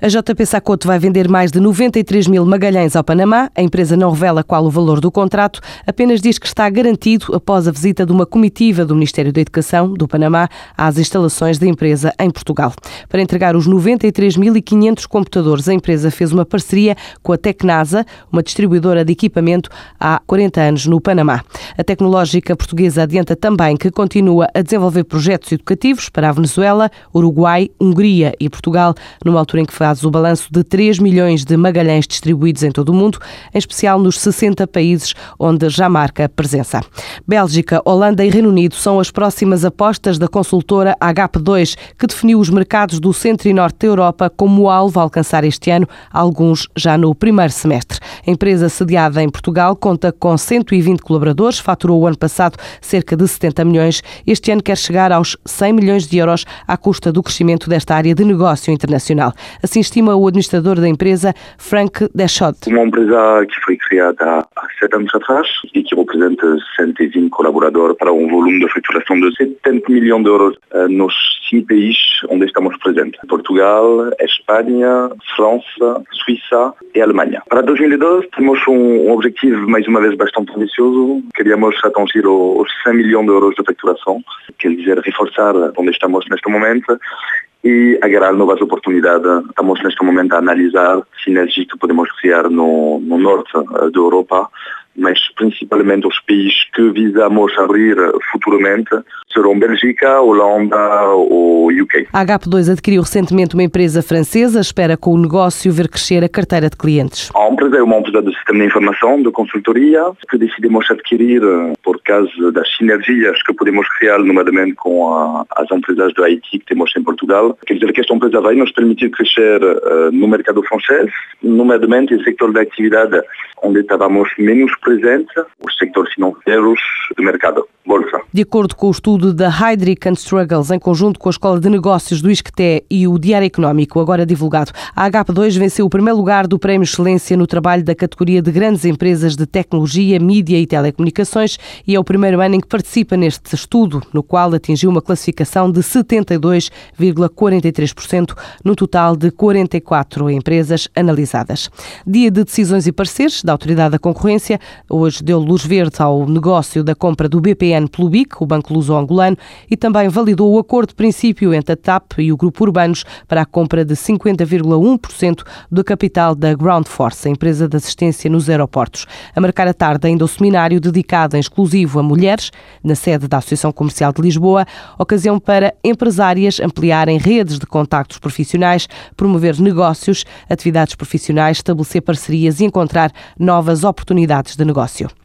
A JP Sacoto vai vender mais de 93 mil magalhães ao Panamá. A empresa não revela qual o valor do contrato, apenas diz que está garantido após a visita de uma comitiva do Ministério da Educação do Panamá às instalações da empresa em Portugal. Para entregar os 93.500 computadores, a empresa fez uma parceria com a Tecnasa, uma distribuidora de equipamento há 40 anos no Panamá. A tecnológica portuguesa adianta também que continua a desenvolver projetos educativos para a Venezuela, Uruguai, Hungria e Portugal, numa altura em que foi o balanço de 3 milhões de magalhães distribuídos em todo o mundo, em especial nos 60 países onde já marca presença. Bélgica, Holanda e Reino Unido são as próximas apostas da consultora HP2, que definiu os mercados do centro e norte da Europa como alvo a alcançar este ano, alguns já no primeiro semestre. A empresa sediada em Portugal conta com 120 colaboradores, faturou o ano passado cerca de 70 milhões. Este ano quer chegar aos 100 milhões de euros à custa do crescimento desta área de negócio internacional. Assim Assim estima o administrador da empresa, Frank Deschot. Uma empresa que foi criada há sete anos atrás e que representa 120 colaboradores para um volume de faturação de 70 milhões de euros eh, nos cinco países onde estamos presentes. Portugal, Espanha, França, Suíça e Alemanha. Para 2012 temos um objetivo mais uma vez bastante ambicioso. Queríamos atingir os 100 milhões de euros de faturação, quer dizer reforçar onde estamos neste momento e agarrar novas oportunidades. Estamos neste momento a analisar sinergias que podemos criar no, no norte eh, da Europa mas principalmente os países que visamos abrir futuramente serão Bélgica, Holanda ou UK. A HP2 adquiriu recentemente uma empresa francesa, espera com o negócio ver crescer a carteira de clientes. A empresa é uma empresa de sistema de informação, de consultoria, que decidimos adquirir por causa das sinergias que podemos criar, nomeadamente com a, as empresas de IT que temos em Portugal. Quer dizer que esta empresa vai nos permitir crescer uh, no mercado francês, nomeadamente no setor da atividade onde estávamos menos presentes, os sectores financeiros do mercado. De acordo com o estudo da Heidrich and Struggles, em conjunto com a Escola de Negócios do Isqueté e o Diário Económico, agora divulgado, a HP2 venceu o primeiro lugar do Prémio Excelência no trabalho da categoria de grandes empresas de tecnologia, mídia e telecomunicações e é o primeiro ano em que participa neste estudo, no qual atingiu uma classificação de 72,43% no total de 44 empresas analisadas. Dia de decisões e pareceres da Autoridade da Concorrência. Hoje deu luz verde ao negócio da compra do BPN pelo BIC, o Banco Luso-Angolano, e também validou o acordo de princípio entre a TAP e o Grupo Urbanos para a compra de 50,1% do capital da Ground Force, a empresa de assistência nos aeroportos. A marcar a tarde ainda o seminário dedicado em exclusivo a mulheres, na sede da Associação Comercial de Lisboa, ocasião para empresárias ampliarem redes de contactos profissionais, promover negócios, atividades profissionais, estabelecer parcerias e encontrar novas oportunidades de negócio.